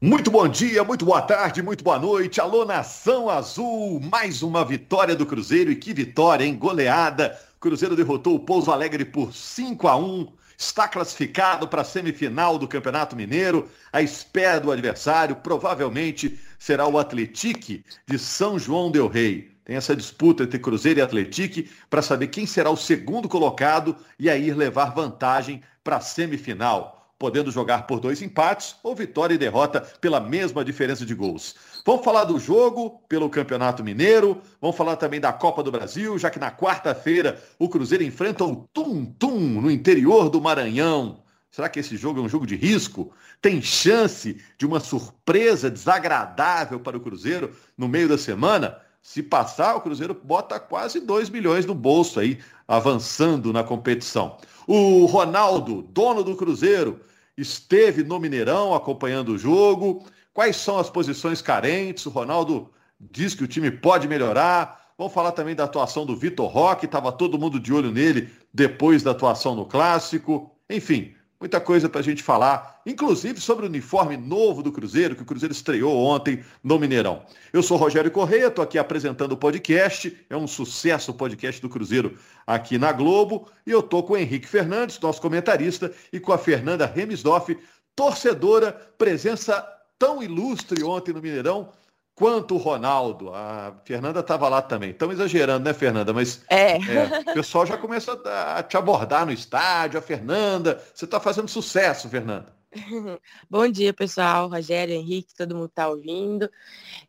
Muito bom dia, muito boa tarde, muito boa noite. Alô, Nação Azul. Mais uma vitória do Cruzeiro. E que vitória, hein? Goleada. Cruzeiro derrotou o Pouso Alegre por 5 a 1 Está classificado para a semifinal do Campeonato Mineiro. À espera do adversário, provavelmente será o Atletique de São João Del Rei. Tem essa disputa entre Cruzeiro e Atletique para saber quem será o segundo colocado e aí levar vantagem para a semifinal podendo jogar por dois empates ou vitória e derrota pela mesma diferença de gols. Vamos falar do jogo pelo Campeonato Mineiro, vamos falar também da Copa do Brasil, já que na quarta-feira o Cruzeiro enfrenta o Tum Tum no interior do Maranhão. Será que esse jogo é um jogo de risco? Tem chance de uma surpresa desagradável para o Cruzeiro no meio da semana? Se passar, o Cruzeiro bota quase 2 milhões no bolso aí, avançando na competição. O Ronaldo, dono do Cruzeiro, esteve no Mineirão acompanhando o jogo. Quais são as posições carentes? O Ronaldo diz que o time pode melhorar. Vamos falar também da atuação do Vitor Roque, estava todo mundo de olho nele depois da atuação no Clássico. Enfim, muita coisa para a gente falar, inclusive sobre o uniforme novo do Cruzeiro, que o Cruzeiro estreou ontem no Mineirão. Eu sou Rogério Correia, estou aqui apresentando o podcast, é um sucesso o podcast do Cruzeiro aqui na Globo, e eu estou com o Henrique Fernandes, nosso comentarista, e com a Fernanda Remisdoff, torcedora, presença tão ilustre ontem no Mineirão, quanto o Ronaldo. A Fernanda estava lá também. Estamos exagerando, né, Fernanda? Mas é. é o pessoal já começa a, te abordar no estádio. A Fernanda, você está fazendo sucesso, Fernanda. Bom dia, pessoal. Rogério, Henrique, todo mundo está ouvindo.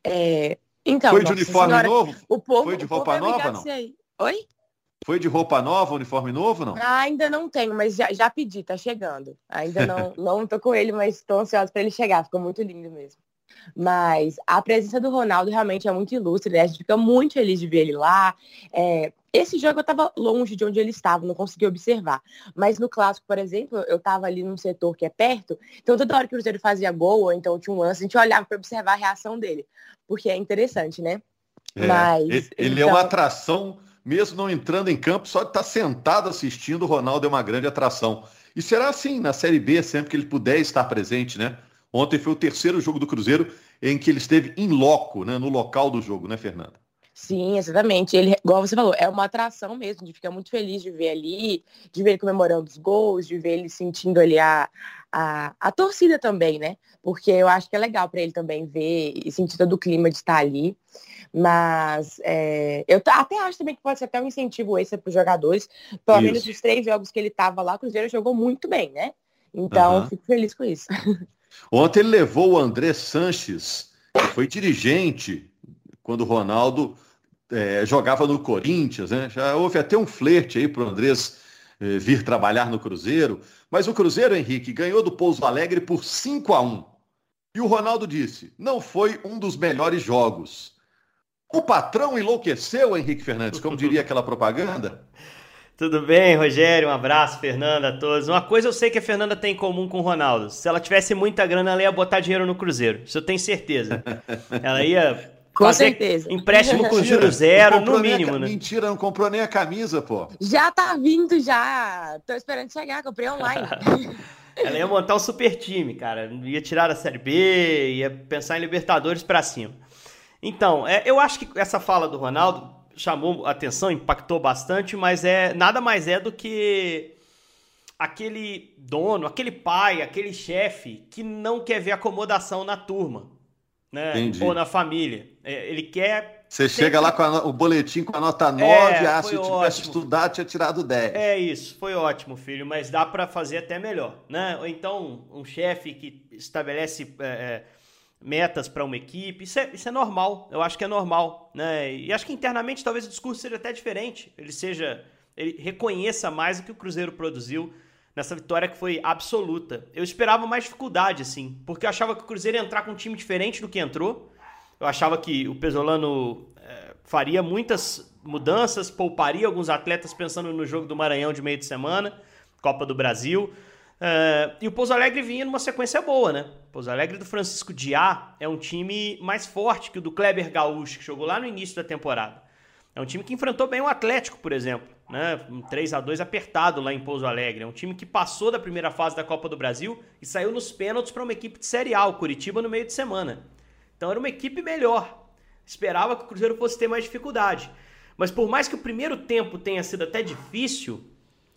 É... Então, Foi de uniforme senhora, novo? O povo, Foi de roupa nova, não? Oi? Foi de roupa nova, uniforme novo, não? Ah, ainda não tenho, mas já, já pedi, tá chegando. Ainda não, não tô com ele, mas estou ansiosa para ele chegar. Ficou muito lindo mesmo. Mas a presença do Ronaldo realmente é muito ilustre, né? A gente fica muito feliz de ver ele lá. É, esse jogo eu estava longe de onde ele estava, não consegui observar. Mas no clássico, por exemplo, eu estava ali num setor que é perto, então toda hora que o Cruzeiro fazia gol, ou então tinha um lance, a gente olhava para observar a reação dele, porque é interessante, né? É, Mas, ele, então... é uma atração, mesmo não entrando em campo, só de estar tá sentado assistindo, o Ronaldo é uma grande atração. E será assim na Série B, sempre que ele puder estar presente, né? Ontem foi o terceiro jogo do Cruzeiro em que ele esteve em loco, né, no local do jogo, né, Fernanda? Sim, exatamente. Ele, igual você falou, é uma atração mesmo, de ficar muito feliz de ver ali, de ver ele comemorando os gols, de ver ele sentindo ali a, a, a torcida também, né? Porque eu acho que é legal para ele também ver e sentir todo o clima de estar ali. Mas é, eu até acho também que pode ser até um incentivo esse para os jogadores. Pelo menos os três jogos que ele estava lá, o Cruzeiro jogou muito bem, né? Então, uhum. fico feliz com isso. Ontem ele levou o André Sanches, que foi dirigente quando o Ronaldo é, jogava no Corinthians, né? Já houve até um flerte aí para o Andrés é, vir trabalhar no Cruzeiro. Mas o Cruzeiro, Henrique, ganhou do Pouso Alegre por 5 a 1 E o Ronaldo disse: não foi um dos melhores jogos. O patrão enlouqueceu, Henrique Fernandes, como diria aquela propaganda? Tudo bem, Rogério? Um abraço, Fernanda, a todos. Uma coisa eu sei que a Fernanda tem em comum com o Ronaldo. Se ela tivesse muita grana, ela ia botar dinheiro no Cruzeiro. Isso eu tenho certeza. Ela ia com fazer certeza. empréstimo com juros zero, no mínimo, a... né? Mentira, não comprou nem a camisa, pô. Já tá vindo, já. Tô esperando chegar, comprei online. ela ia montar um super time, cara. Ia tirar a Série B, ia pensar em Libertadores para cima. Então, é, eu acho que essa fala do Ronaldo chamou atenção, impactou bastante, mas é nada mais é do que aquele dono, aquele pai, aquele chefe que não quer ver acomodação na turma, né? Entendi. Ou na família. É, ele quer. Você sempre... chega lá com a, o boletim com a nota 9, é, ah, se eu tivesse ótimo. estudado, tinha tirado 10. É isso, foi ótimo, filho, mas dá para fazer até melhor, né? Ou então um chefe que estabelece. É, é metas para uma equipe. Isso é, isso é normal, eu acho que é normal. Né? E acho que internamente talvez o discurso seja até diferente. Ele seja. Ele reconheça mais o que o Cruzeiro produziu nessa vitória que foi absoluta. Eu esperava mais dificuldade, assim, porque eu achava que o Cruzeiro ia entrar com um time diferente do que entrou. Eu achava que o Pesolano é, faria muitas mudanças, pouparia alguns atletas pensando no jogo do Maranhão de meio de semana, Copa do Brasil. Uh, e o Pouso Alegre vinha numa sequência boa, né? O Pouso Alegre do Francisco Diá é um time mais forte que o do Kleber Gaúcho, que jogou lá no início da temporada. É um time que enfrentou bem o Atlético, por exemplo. né? Um 3 a 2 apertado lá em Pouso Alegre. É um time que passou da primeira fase da Copa do Brasil e saiu nos pênaltis para uma equipe de Série A, o Curitiba, no meio de semana. Então era uma equipe melhor. Esperava que o Cruzeiro fosse ter mais dificuldade. Mas por mais que o primeiro tempo tenha sido até difícil,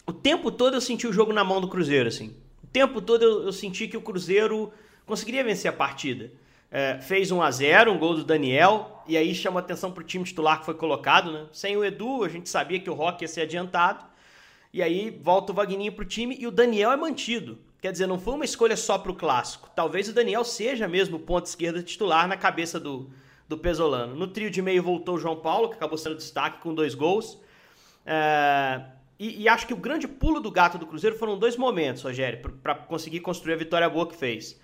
o tempo todo eu senti o jogo na mão do Cruzeiro, assim. O tempo todo eu, eu senti que o Cruzeiro conseguiria vencer a partida. É, fez 1 a 0 um gol do Daniel, e aí chama atenção para o time titular que foi colocado, né? Sem o Edu, a gente sabia que o Rock ia ser adiantado. E aí volta o Vagninho para o time e o Daniel é mantido. Quer dizer, não foi uma escolha só para o clássico. Talvez o Daniel seja mesmo o ponto esquerda titular na cabeça do, do Pesolano. No trio de meio voltou o João Paulo, que acabou sendo destaque com dois gols. É, e, e, acho que o grande pulo do gato do Cruzeiro foram dois momentos, Rogério, para conseguir construir a vitória boa que fez.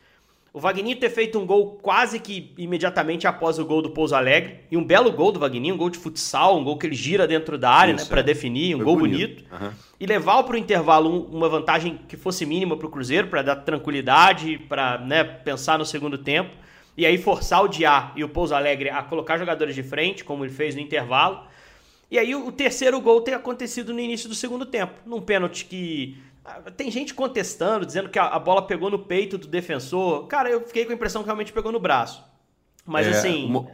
O Vagninho ter feito um gol quase que imediatamente após o gol do Pouso Alegre. E um belo gol do Vagninho, um gol de futsal, um gol que ele gira dentro da área, né, para é. definir, um Foi gol bonito. bonito. Uhum. E levar para o intervalo uma vantagem que fosse mínima para o Cruzeiro, para dar tranquilidade, para né, pensar no segundo tempo. E aí forçar o Diá e o Pouso Alegre a colocar jogadores de frente, como ele fez no intervalo. E aí o terceiro gol ter acontecido no início do segundo tempo, num pênalti que ah, tem gente contestando, dizendo que a, bola pegou no peito do defensor. Cara, eu fiquei com a impressão que realmente pegou no braço. Mas é, assim.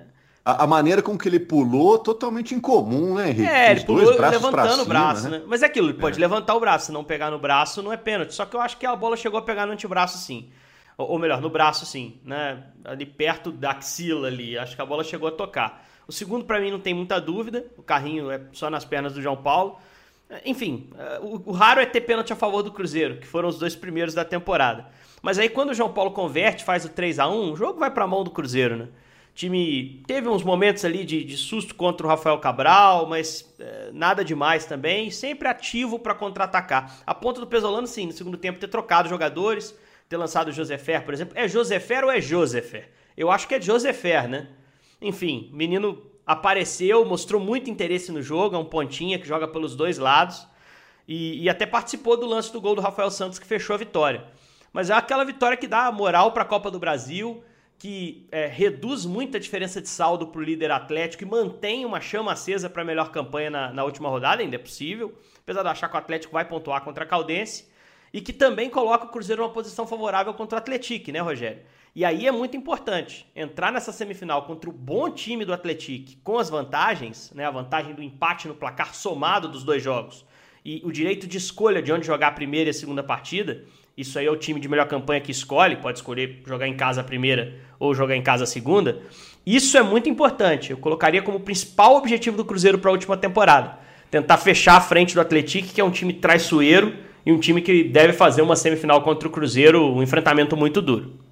A, a, maneira com que ele pulou, totalmente incomum, né, Henrique? É, ele pulou levantando cima, o braço, né? né? Mas é aquilo, ele pode é. levantar o braço, se não pegar no braço, não é pênalti. Só que eu acho que a bola chegou a pegar no antebraço sim. Ou, ou melhor, no braço sim, né? Ali perto da axila ali. Acho que a bola chegou a tocar. O segundo, para mim, não tem muita dúvida. O carrinho é só nas pernas do João Paulo. Enfim, o, o, raro é ter pênalti a favor do Cruzeiro, que foram os dois primeiros da temporada. Mas aí quando o João Paulo converte, faz o 3 a 1 o jogo vai para a mão do Cruzeiro, né? O time teve uns momentos ali de, de susto contra o Rafael Cabral, mas é, nada demais também. Sempre ativo para contra-atacar. A ponta do Pesolano, sim, no segundo tempo ter trocado jogadores, ter lançado o Josefer, por exemplo. É Josefer ou é Josefer? Eu acho que é Josefer, né? Enfim, menino apareceu, mostrou muito interesse no jogo, é um pontinha que joga pelos dois lados e, e, até participou do lance do gol do Rafael Santos que fechou a vitória. Mas é aquela vitória que dá moral para a Copa do Brasil, que é, reduz muito a diferença de saldo para o líder Atlético e mantém uma chama acesa para a melhor campanha na, na, última rodada, ainda é possível, apesar de achar que o Atlético vai pontuar contra a Caldense, e que também coloca o Cruzeiro numa posição favorável contra o Atlético, né, Rogério? E aí é muito importante entrar nessa semifinal contra o bom time do Atlético, com as vantagens, né, a vantagem do empate no placar somado dos dois jogos e o direito de escolha de onde jogar a primeira e a segunda partida. Isso aí é o time de melhor campanha que escolhe, pode escolher jogar em casa a primeira ou jogar em casa a segunda. Isso é muito importante. Eu colocaria como principal objetivo do Cruzeiro para a última temporada. Tentar fechar a frente do Atlético, que é um time traiçoeiro e um time que deve fazer uma semifinal contra o Cruzeiro, um enfrentamento muito duro.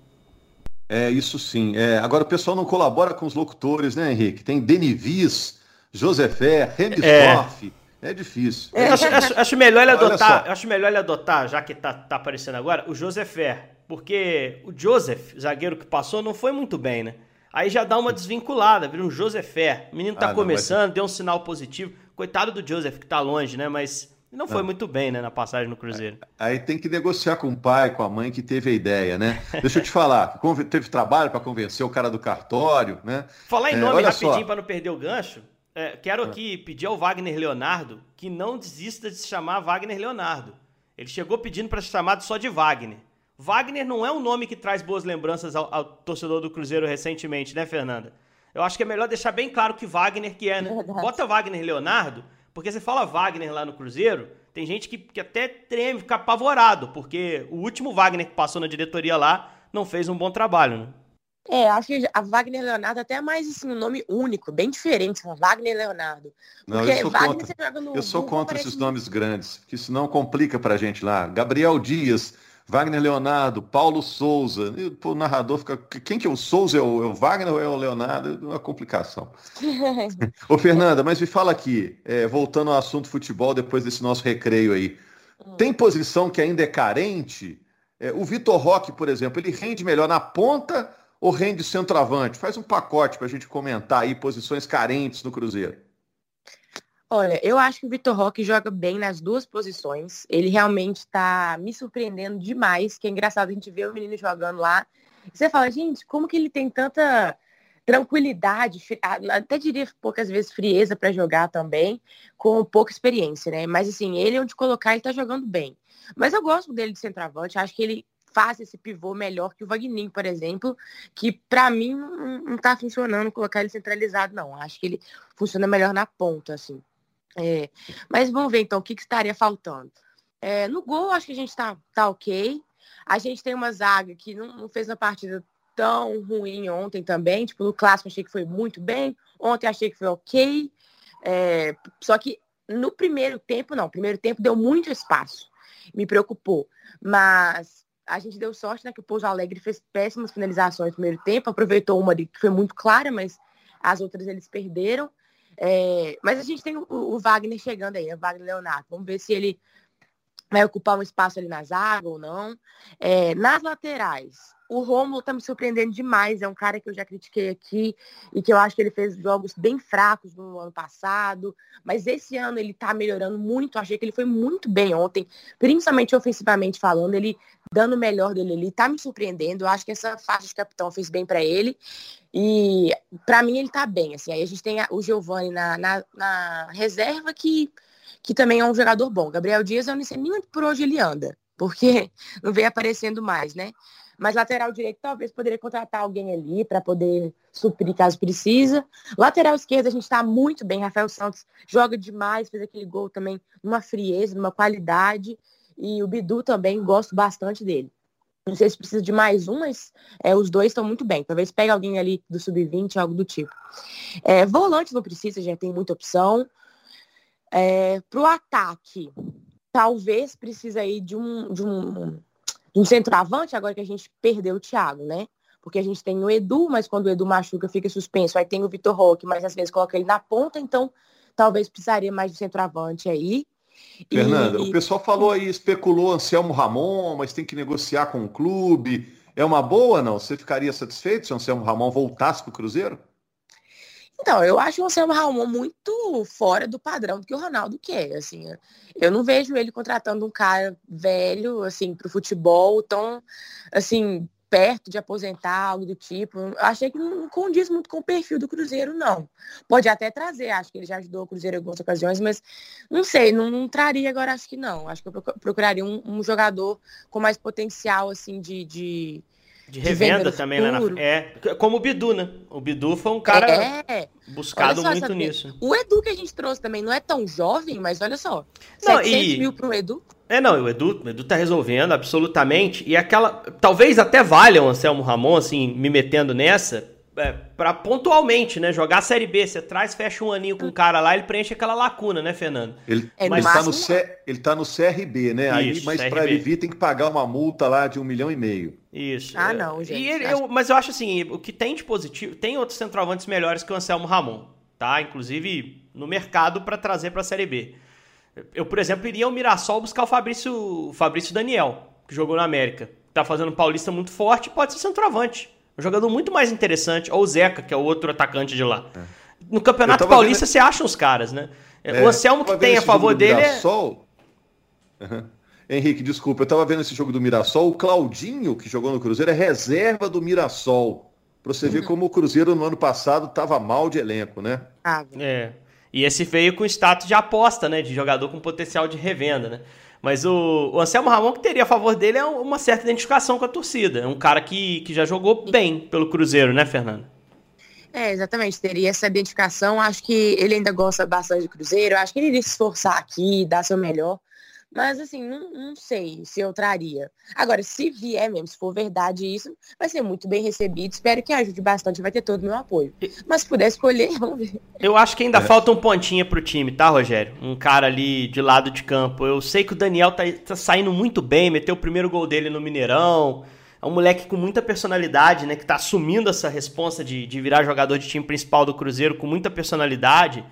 É, isso sim. É, agora o pessoal não colabora com os locutores, né, Henrique? Tem Denivis, Josefé, Remstorff. É. é difícil. É, acho, acho, acho, melhor ele adotar, acho melhor ele adotar, já que tá, tá aparecendo agora, o Josefé. Porque o Joseph, zagueiro que passou, não foi muito bem, né? Aí já dá uma desvinculada, vira um Josefé. O menino tá ah, começando, não, deu um sinal positivo. Coitado do Joseph, que tá longe, né? Mas não foi muito bem, né, na passagem no Cruzeiro. Aí tem que negociar com o pai, com a mãe que teve a ideia, né? Deixa eu te falar, teve trabalho para convencer o cara do cartório, né? Falar em é, nome rapidinho para não perder o gancho, é, quero aqui pedir ao Wagner Leonardo que não desista de se chamar Wagner Leonardo. Ele chegou pedindo para ser chamado só de Wagner. Wagner não é um nome que traz boas lembranças ao, ao torcedor do Cruzeiro recentemente, né, Fernanda? Eu acho que é melhor deixar bem claro que Wagner que é, né? Bota Wagner Leonardo porque você fala Wagner lá no Cruzeiro, tem gente que, que até treme, fica apavorado, porque o último Wagner que passou na diretoria lá não fez um bom trabalho, né? É, acho que a Wagner Leonardo até é mais assim, um nome único, bem diferente, Wagner Leonardo. Porque não, eu sou Wagner, contra, eu sou contra esses nomes grandes, que isso não complica pra gente lá. Gabriel Dias, Wagner Leonardo, Paulo Souza. E, pô, o narrador fica. Quem que é o Souza? É o, é o Wagner ou é o Leonardo? É uma complicação. Ô, Fernanda, mas me fala aqui, é, voltando ao assunto futebol, depois desse nosso recreio aí. Hum. Tem posição que ainda é carente? É, o Vitor Roque, por exemplo, ele rende melhor na ponta ou rende centroavante? Faz um pacote para a gente comentar aí posições carentes no Cruzeiro. Olha, eu acho que o Vitor Roque joga bem nas duas posições. Ele realmente está me surpreendendo demais, que é engraçado a gente ver o menino jogando lá. Você fala, gente, como que ele tem tanta tranquilidade, até diria poucas vezes frieza para jogar também, com pouca experiência, né? Mas assim, ele onde colocar, ele tá jogando bem. Mas eu gosto dele de centroavante, acho que ele faz esse pivô melhor que o Vagninho, por exemplo, que para mim não, não tá funcionando colocar ele centralizado, não. Acho que ele funciona melhor na ponta, assim. É, mas vamos ver então o que, que estaria faltando. É, no gol, acho que a gente tá, tá ok. A gente tem uma zaga que não, não fez uma partida tão ruim ontem também. Tipo, no clássico achei que foi muito bem. Ontem achei que foi ok. É, só que no primeiro tempo, não. Primeiro tempo deu muito espaço. Me preocupou. Mas a gente deu sorte, né? Que o Pouso Alegre fez péssimas finalizações no primeiro tempo. Aproveitou uma que foi muito clara, mas as outras eles perderam. É, mas a gente tem o, o, Wagner chegando aí, o Wagner Leonardo. Vamos ver se ele vai ocupar um espaço ali na zaga ou não. É, nas laterais, o Romulo tá me surpreendendo demais. É um cara que eu já critiquei aqui e que eu acho que ele fez jogos bem fracos no ano passado. Mas esse ano ele tá melhorando muito. Achei que ele foi muito bem ontem, principalmente ofensivamente falando. Ele dando o melhor dele ali, tá me surpreendendo. Eu acho que essa faixa de capitão fez bem para ele. E para mim ele tá bem. Assim, aí a gente tem o Giovani na, na, na reserva que que também é um jogador bom. Gabriel Dias, eu não sei nem por hoje ele anda, porque não vem aparecendo mais, né? Mas lateral direito talvez poderia contratar alguém ali para poder suprir caso precisa. Lateral esquerdo a gente está muito bem. Rafael Santos joga demais, fez aquele gol também numa frieza, numa qualidade. E o Bidu também gosto bastante dele. Não sei se precisa de mais um, mas é, os dois estão muito bem. Talvez pegue alguém ali do sub-20, algo do tipo. É, volante não precisa, já tem muita opção. É, Para o ataque, talvez precise aí de um, de um um centroavante, agora que a gente perdeu o Thiago, né? Porque a gente tem o Edu, mas quando o Edu machuca, fica suspenso. Aí tem o Vitor Roque, mas às vezes coloca ele na ponta, então talvez precisaria mais de centroavante aí. Fernanda, e... o pessoal falou aí, especulou Anselmo Ramon, mas tem que negociar com o clube. É uma boa, não? Você ficaria satisfeito se o Anselmo Ramon voltasse para o Cruzeiro? Então, eu acho o Anselmo Ramon muito fora do padrão do que o Ronaldo quer, assim. Eu não vejo ele contratando um cara velho, assim, pro futebol, tão, assim, perto de aposentar, algo do tipo. Eu achei que não condiz muito com o perfil do Cruzeiro, não. Pode até trazer, acho que ele já ajudou o Cruzeiro em algumas ocasiões, mas não sei, não, não traria agora, acho que não. Acho que eu procuraria um, um jogador com mais potencial, assim, de, de de revenda de também, né? Na... É, como o Bidu, né? O Bidu foi um cara é. buscado só, muito nisso. O Edu que a gente trouxe também não é tão jovem, mas olha só. Não, 700 e... mil pro Edu. É, não, o Edu, o Edu tá resolvendo, absolutamente. E aquela. Talvez até valha o Anselmo Ramon, assim, me metendo nessa, é, para pontualmente, né? Jogar a Série B, você traz, fecha um aninho com o cara lá, ele preenche aquela lacuna, né, Fernando? Ele, é, mas tá no C, ele tá no CRB, né? Isso, Aí, mas para ele vir tem que pagar uma multa lá de um milhão e meio. Isso. Ah, não, gente. Ele, eu, mas eu acho assim, o que tem de positivo, tem outros centroavantes melhores que o Anselmo Ramon, tá? Inclusive no mercado para trazer para a Série B. Eu, por exemplo, iria ao Mirassol buscar o Fabrício, o Fabrício Daniel, que jogou na América. Tá fazendo um paulista muito forte, pode ser centroavante. Um jogador muito mais interessante. Ou o Zeca, que é o outro atacante de lá. É. No Campeonato Paulista, vendo... você acha os caras, né? É, o Anselmo que tem a favor dele Mirassol... é. Uhum. Henrique, desculpa, eu tava vendo esse jogo do Mirassol. O Claudinho, que jogou no Cruzeiro, é reserva do Mirassol. Pra você uhum. ver como o Cruzeiro no ano passado tava mal de elenco, né? Ah, é. E esse veio com status de aposta, né? De jogador com potencial de revenda, né? Mas o, o Anselmo Ramon, que teria a favor dele, é uma certa identificação com a torcida. É um cara que, que já jogou bem pelo Cruzeiro, né, Fernando? É, exatamente. Teria essa identificação. Acho que ele ainda gosta bastante do Cruzeiro. Acho que ele iria se esforçar aqui, dar seu melhor. Mas, assim, não, não, sei se eu traria. Agora, se vier mesmo, se for verdade isso, vai ser muito bem recebido. Espero que ajude bastante, vai ter todo o meu apoio. Mas se puder escolher, vamos ver. Eu acho que ainda é. falta um pontinha pro time, tá, Rogério? Um cara ali de lado de campo. Eu sei que o Daniel tá, tá saindo muito bem, meteu o primeiro gol dele no Mineirão. É um moleque com muita personalidade, né? Que tá assumindo essa responsa de, de virar jogador de time principal do Cruzeiro com muita personalidade.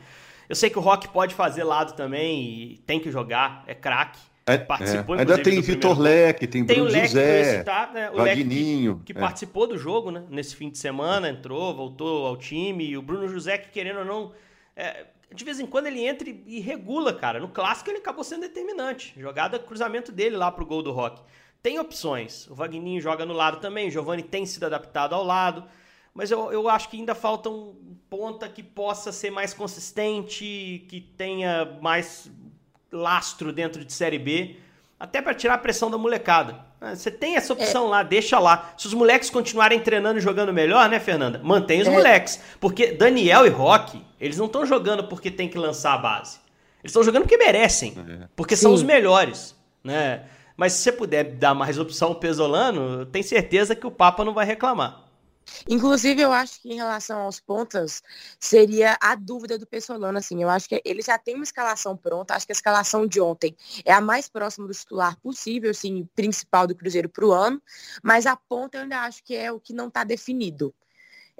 Eu sei que o Rock pode fazer lado também e tem que jogar, é craque. É, participou, é. Ainda tem Vitor Leque, tem, tem Bruno o Leque José, citar, né? o Vagninho. que, que é. participou do jogo né? nesse fim de semana, entrou, voltou ao time. E o Bruno José, que querendo ou não, é, de vez em quando ele entra e regula, cara. No clássico ele acabou sendo determinante. Jogada, cruzamento dele lá pro gol do Rock. Tem opções. O Vagninho joga no lado também, o Giovani tem sido adaptado ao lado. Mas eu, eu acho que ainda falta um ponta que possa ser mais consistente, que tenha mais lastro dentro de Série B, até para tirar a pressão da molecada. Ah, você tem essa opção é. lá, deixa lá. Se os moleques continuarem treinando e jogando melhor, né, Fernanda? Mantém os é. moleques. Porque Daniel e Roque, eles não estão jogando porque tem que lançar a base. Eles estão jogando porque merecem. É. Porque Sim. são os melhores, né? Mas se você puder dar mais opção ao Pesolano, tem certeza que o Papa não vai reclamar. Inclusive, eu acho que em relação aos pontas, seria a dúvida do Pessolano, assim. Eu acho que ele já tem uma escalação pronta. Acho que a escalação de ontem é a mais próxima do titular possível, assim, principal do Cruzeiro para o ano. Mas a ponta eu ainda acho que é o que não está definido.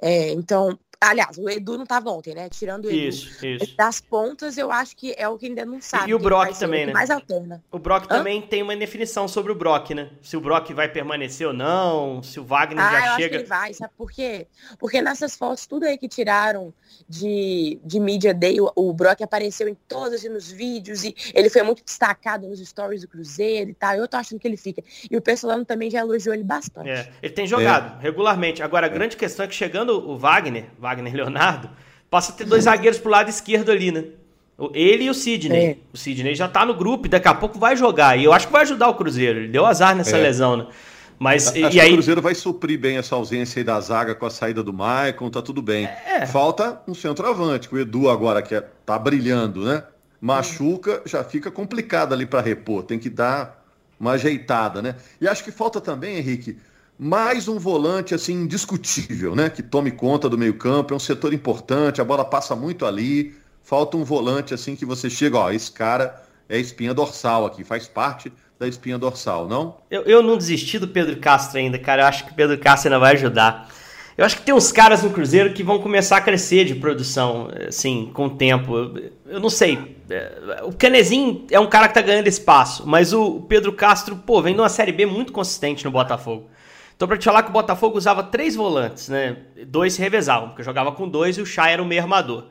É, então, Aliás, o Edu não estava ontem, né? Tirando o Edu. Isso, isso. Das pontas, eu acho que é o que ainda não sabe. E o Brock também, né? Mais alterna. O Brock Hã? também tem uma definição sobre o Brock, né? Se o Brock vai permanecer ou não, se o Wagner ah, já eu chega. Acho que ele vai, sabe por quê? Porque nessas fotos, tudo aí que tiraram de, de Media Day, o, o Brock apareceu em todos nos vídeos e ele foi muito destacado nos stories do Cruzeiro e tal. Eu tô achando que ele fica. E o Pessolano também já elogiou ele bastante. É, ele tem jogado é. regularmente. Agora, a é. grande questão é que chegando o Wagner, Wagner Leonardo, passa a ter dois zagueiros pro lado esquerdo ali, né? Ele e o Sidney. É. O Sidney já tá no grupo e daqui a pouco vai jogar. E eu acho que vai ajudar o Cruzeiro. Ele deu azar nessa é. lesão, né? Mas acho e, aí... o Cruzeiro vai suprir bem essa ausência aí da zaga com a saída do Maicon, tá tudo bem. É. Falta um centroavante, o Edu agora que é, tá brilhando, né? Machuca, já fica complicado ali para repor. Tem que dar uma ajeitada, né? E acho que falta também, Henrique, mais um volante assim indiscutível, né? Que tome conta do meio-campo, é um setor importante, a bola passa muito ali. Falta um volante assim que você chega, ó, esse cara é espinha dorsal aqui, faz parte da espinha dorsal, não? Eu, eu não desisti do Pedro Castro ainda, cara. Eu acho que o Pedro Castro ainda vai ajudar. Eu acho que tem uns caras no Cruzeiro que vão começar a crescer de produção, assim, com o tempo. Eu, eu não sei. É, o Canezinho é um cara que tá ganhando espaço, mas o Pedro Castro, pô, vem de uma Série B muito consistente no Botafogo. Então, para te falar que o Botafogo usava três volantes, né? Dois se revezavam, porque jogava com dois e o Chay era o meio armador.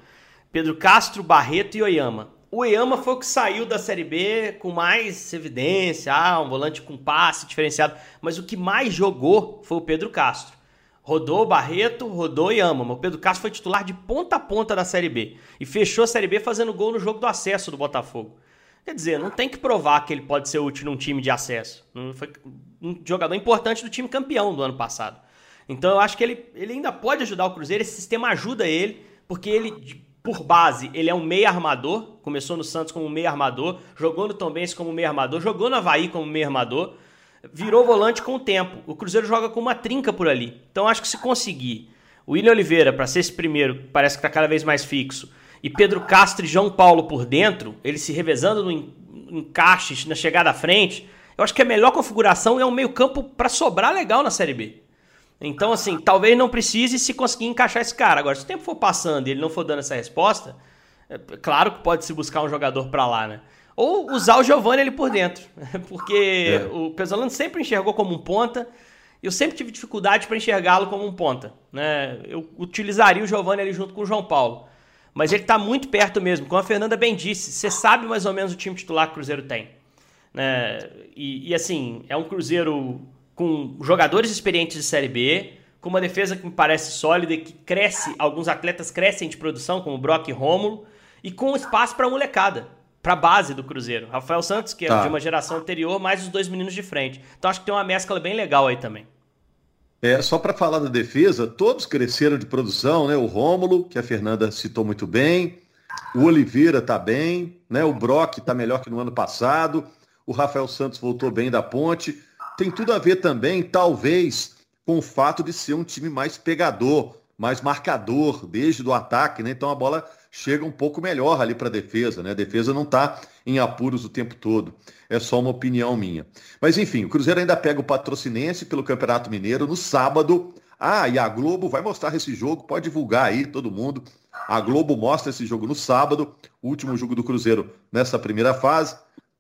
Pedro Castro, Barreto e Oyama. O Oyama foi o que saiu da Série B com mais evidência, ah, um volante com passe diferenciado. Mas o que mais jogou foi o Pedro Castro. Rodou Barreto, rodou Oyama. Mas o Pedro Castro foi titular de ponta a ponta da Série B. E fechou a Série B fazendo gol no jogo do acesso do Botafogo. Quer dizer, não tem que provar que ele pode ser útil num time de acesso. Foi um jogador importante do time campeão do ano passado. Então eu acho que ele, ele ainda pode ajudar o Cruzeiro, esse sistema ajuda ele, porque ele, por base, ele é um meio armador, começou no Santos como meio armador, jogou no Tombense como meio armador, jogou no Havaí como meio armador, virou volante com o tempo. O Cruzeiro joga com uma trinca por ali. Então acho que se conseguir o William Oliveira, para ser esse primeiro, parece que está cada vez mais fixo, e Pedro Castro e João Paulo por dentro, eles se revezando no encaixe, na chegada à frente, eu acho que a melhor configuração é um meio-campo para sobrar legal na Série B. Então, assim, talvez não precise se conseguir encaixar esse cara. Agora, se o tempo for passando e ele não for dando essa resposta, é claro que pode se buscar um jogador para lá, né? Ou usar o Giovanni ali por dentro. Porque é. o Pesolano sempre enxergou como um ponta. Eu sempre tive dificuldade para enxergá-lo como um ponta. Né? Eu utilizaria o Giovanni ali junto com o João Paulo. Mas ele está muito perto mesmo. Como a Fernanda bem disse, você sabe mais ou menos o time titular que o Cruzeiro tem. Né? E, e, assim, é um Cruzeiro com jogadores experientes de Série B, com uma defesa que me parece sólida e que cresce, alguns atletas crescem de produção, como Brock e Rômulo, e com espaço para molecada, para a base do Cruzeiro. Rafael Santos, que é tá. de uma geração anterior, mais os dois meninos de frente. Então acho que tem uma mescla bem legal aí também. É, só para falar da defesa, todos cresceram de produção, né? O Rômulo, que a Fernanda citou muito bem, o Oliveira está bem, né? O Brock está melhor que no ano passado, o Rafael Santos voltou bem da ponte. Tem tudo a ver também, talvez, com o fato de ser um time mais pegador, mais marcador desde o ataque, né? Então a bola chega um pouco melhor ali para a defesa, né? A defesa não está em apuros o tempo todo. É só uma opinião minha. Mas enfim, o Cruzeiro ainda pega o Patrocinense pelo Campeonato Mineiro no sábado. Ah, e a Globo vai mostrar esse jogo, pode divulgar aí todo mundo. A Globo mostra esse jogo no sábado, último jogo do Cruzeiro nessa primeira fase.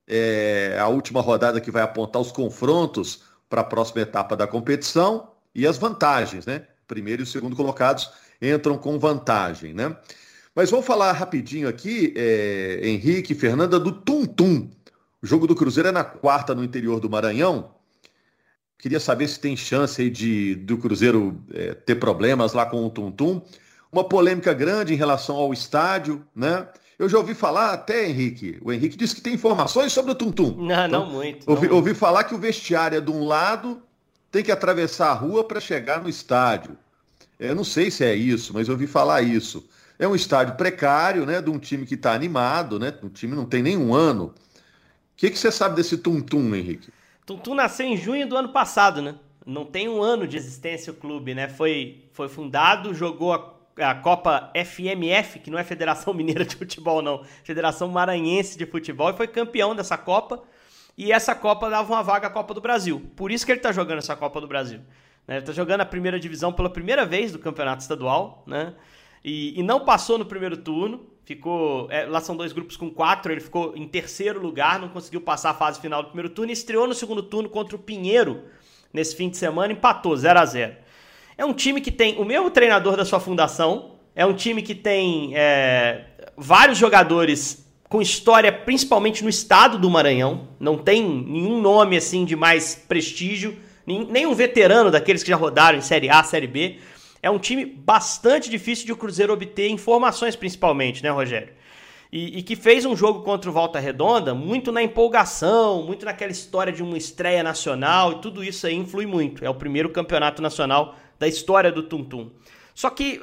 É a última rodada que vai apontar os confrontos para a próxima etapa da competição e as vantagens, né? Primeiro e segundo colocados entram com vantagem, né? Mas vamos falar rapidinho aqui, é, Henrique, Fernanda, do Tum Tum. O jogo do Cruzeiro é na quarta no interior do Maranhão. Queria saber se tem chance aí de do Cruzeiro é, ter problemas lá com o Tum-Tum. Uma polêmica grande em relação ao estádio, né? Eu já ouvi falar até, Henrique. O Henrique disse que tem informações sobre o Tum-Tum. Não, então, não muito. Ouvi, ouvi falar que o vestiário é de um lado, tem que atravessar a rua para chegar no estádio. Eu não sei se é isso, mas ouvi falar isso. É um estádio precário, né? De um time que está animado, né? O time não tem nenhum ano. O que, que você sabe desse Tum-Tum, Henrique? Tum-Tum nasceu em junho do ano passado, né? Não tem um ano de existência o clube, né? Foi, foi fundado, jogou a, a Copa FMF, que não é Federação Mineira de Futebol, não. Federação Maranhense de Futebol, e foi campeão dessa Copa. E essa Copa dava uma vaga à Copa do Brasil. Por isso que ele está jogando essa Copa do Brasil. Né? Ele está jogando a primeira divisão pela primeira vez do Campeonato Estadual, né? E, e não passou no primeiro turno. Ficou. É, lá são dois grupos com quatro. Ele ficou em terceiro lugar, não conseguiu passar a fase final do primeiro turno e estreou no segundo turno contra o Pinheiro nesse fim de semana, empatou 0 a 0 É um time que tem o mesmo treinador da sua fundação. É um time que tem é, vários jogadores com história, principalmente no estado do Maranhão. Não tem nenhum nome assim de mais prestígio, nem veterano daqueles que já rodaram em Série A, Série B. É um time bastante difícil de o Cruzeiro obter informações, principalmente, né, Rogério? E, e, que fez um jogo contra o Volta Redonda muito na empolgação, muito naquela história de uma estreia nacional, e tudo isso aí influi muito. É o primeiro campeonato nacional da história do Tum Tum. Só que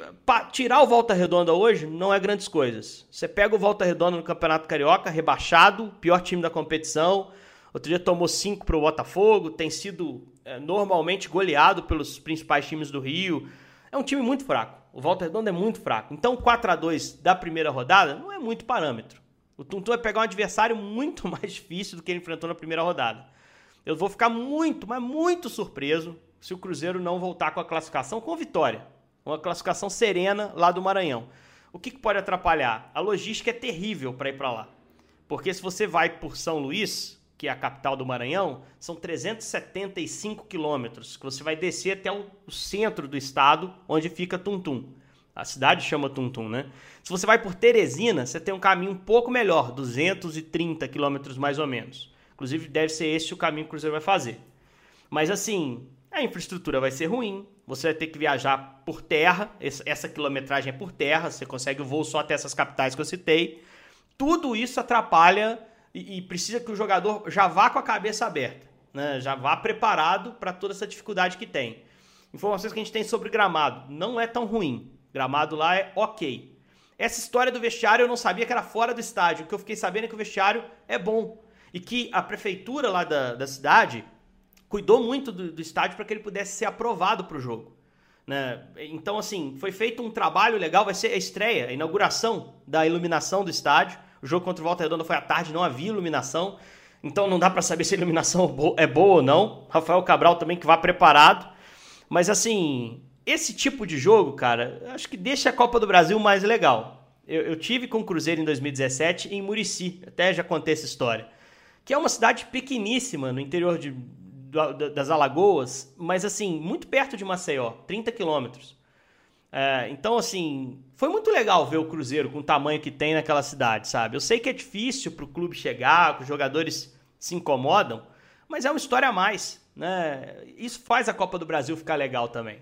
tirar o Volta Redonda hoje não é grandes coisas. Você pega o Volta Redonda no Campeonato Carioca, rebaixado, pior time da competição. Outro dia tomou 5 para o Botafogo, tem sido é, normalmente goleado pelos principais times do Rio. É um time muito fraco. O Volta Redonda é muito fraco. Então, 4 a 2 da primeira rodada não é muito parâmetro. O Tuntum vai pegar um adversário muito mais difícil do que ele enfrentou na primeira rodada. Eu vou ficar muito, mas muito surpreso se o Cruzeiro não voltar com a classificação com vitória. Uma classificação serena lá do Maranhão. O que, que pode atrapalhar? A logística é terrível para ir para lá. Porque se você vai por São Luís, que é a capital do Maranhão, são 375 quilômetros, que você vai descer até o centro do estado, onde fica Tuntum. A cidade chama Tuntum, né? Se você vai por Teresina, você tem um caminho um pouco melhor, 230 quilômetros mais ou menos. Inclusive, deve ser esse o caminho que o Cruzeiro vai fazer. Mas assim, a infraestrutura vai ser ruim, você vai ter que viajar por terra, essa quilometragem é por terra, você consegue o voo só até essas capitais que eu citei. Tudo isso atrapalha e, e precisa que o jogador já vá com a cabeça aberta, né? já vá preparado para toda essa dificuldade que tem. Informações que a gente tem sobre gramado, não é tão ruim. Gramado lá é ok. Essa história do vestiário eu não sabia que era fora do estádio. O que eu fiquei sabendo é que o vestiário é bom. E que a prefeitura lá da, da cidade cuidou muito do, do estádio para que ele pudesse ser aprovado para o jogo. Né? Então, assim, foi feito um trabalho legal. Vai ser a estreia, a inauguração da iluminação do estádio. O jogo contra o Volta Redonda foi à tarde, não havia iluminação. Então não dá para saber se a iluminação é boa ou não. Rafael Cabral também que vá preparado. Mas assim, esse tipo de jogo, cara, acho que deixa a Copa do Brasil mais legal. Eu, eu tive com o Cruzeiro em 2017 em Murici, até já contei essa história. Que é uma cidade pequeníssima no interior de, das Alagoas, mas assim, muito perto de Maceió, 30 quilômetros. É, então, assim, foi muito legal ver o Cruzeiro com o tamanho que tem naquela cidade, sabe? Eu sei que é difícil para o clube chegar, que os jogadores se incomodam, mas é uma história a mais, né? Isso faz a Copa do Brasil ficar legal também.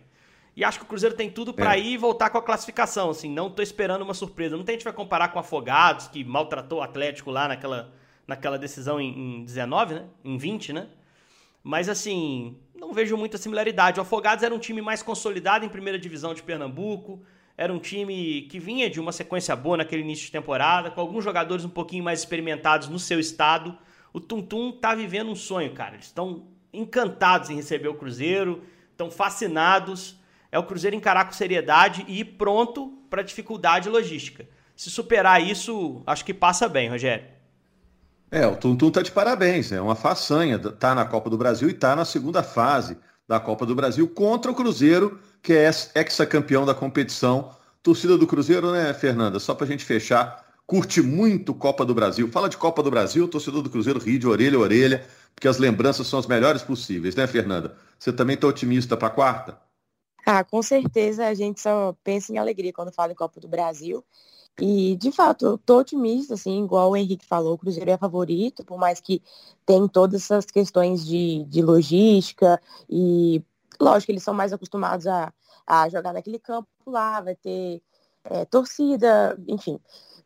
E acho que o Cruzeiro tem tudo para é. ir e voltar com a classificação, assim, não tô esperando uma surpresa. Não tem a gente vai comparar com o Afogados, que maltratou o Atlético lá naquela, naquela decisão em, em 19, né? Em 20, né? Mas assim, não vejo muita similaridade. O Afogados era um time mais consolidado em primeira divisão de Pernambuco, era um time que vinha de uma sequência boa naquele início de temporada, com alguns jogadores um pouquinho mais experimentados no seu estado. O Tum Tum tá vivendo um sonho, cara. Eles estão encantados em receber o Cruzeiro, estão fascinados. É o Cruzeiro encarar com seriedade e ir pronto para dificuldade logística. Se superar isso, acho que passa bem, Rogério. É, o Tuntum tá de parabéns, é uma façanha, tá na Copa do Brasil e tá na segunda fase da Copa do Brasil contra o Cruzeiro, que é ex-campeão da competição. Torcida do Cruzeiro, né, Fernanda? Só pra gente fechar, curte muito Copa do Brasil. Fala de Copa do Brasil, torcedor do Cruzeiro ri de orelha a orelha, porque as lembranças são as melhores possíveis, né, Fernanda? Você também tá otimista pra quarta? Ah, com certeza a gente só pensa em alegria quando fala em Copa do Brasil. E, de fato, eu tô otimista, assim, igual o Henrique falou, o Cruzeiro é favorito, por mais que tem todas essas questões de, de logística e, lógico, eles são mais acostumados a, a jogar naquele campo lá, vai ter é, torcida, enfim.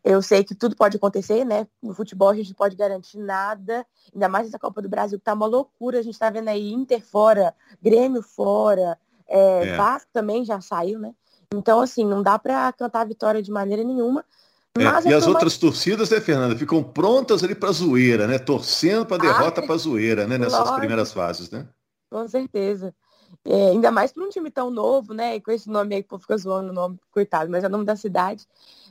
Eu sei que tudo pode acontecer, né? No futebol a gente não pode garantir nada, ainda mais essa Copa do Brasil, que tá uma loucura. A gente tá vendo aí Inter fora, Grêmio fora, é, é. Vasco também já saiu, né? Então, assim, não dá para cantar a vitória de maneira nenhuma. É, e as outras torcidas, né, Fernanda, ficam prontas ali para zoeira, né? Torcendo para derrota ah, para zoeira, né? Nessas lógico. primeiras fases, né? Com certeza. É, ainda mais para um time tão novo, né? E com esse nome aí, que fica zoando o nome, coitado, mas é o nome da cidade.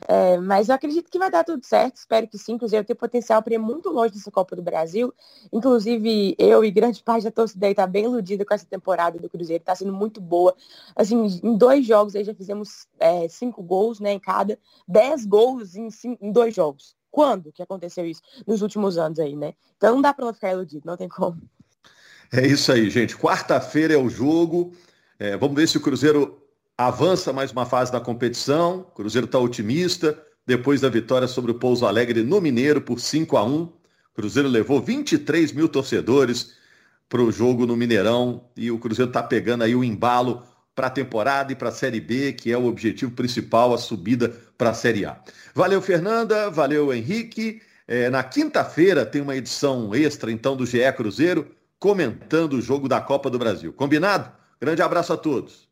É, mas eu acredito que vai dar tudo certo, espero que sim. Cruzeiro tem potencial para ir muito longe dessa Copa do Brasil. Inclusive, eu e grande parte da torcida aí tá bem iludida com essa temporada do Cruzeiro, tá sendo muito boa. Assim, em dois jogos aí já fizemos é, cinco gols, né, em cada. Dez gols em, cinco, em dois jogos. Quando que aconteceu isso? Nos últimos anos aí, né? Então não dá para não ficar iludido, não tem como. É isso aí, gente. Quarta-feira é o jogo. É, vamos ver se o Cruzeiro avança mais uma fase da competição. O Cruzeiro está otimista. Depois da vitória sobre o Pouso Alegre no Mineiro por 5 a 1 o Cruzeiro levou 23 mil torcedores para o jogo no Mineirão e o Cruzeiro está pegando aí o embalo para a temporada e para a Série B, que é o objetivo principal, a subida para a Série A. Valeu, Fernanda. Valeu, Henrique. É, na quinta-feira tem uma edição extra, então, do GE Cruzeiro comentando o jogo da Copa do Brasil. Combinado? Grande abraço a todos.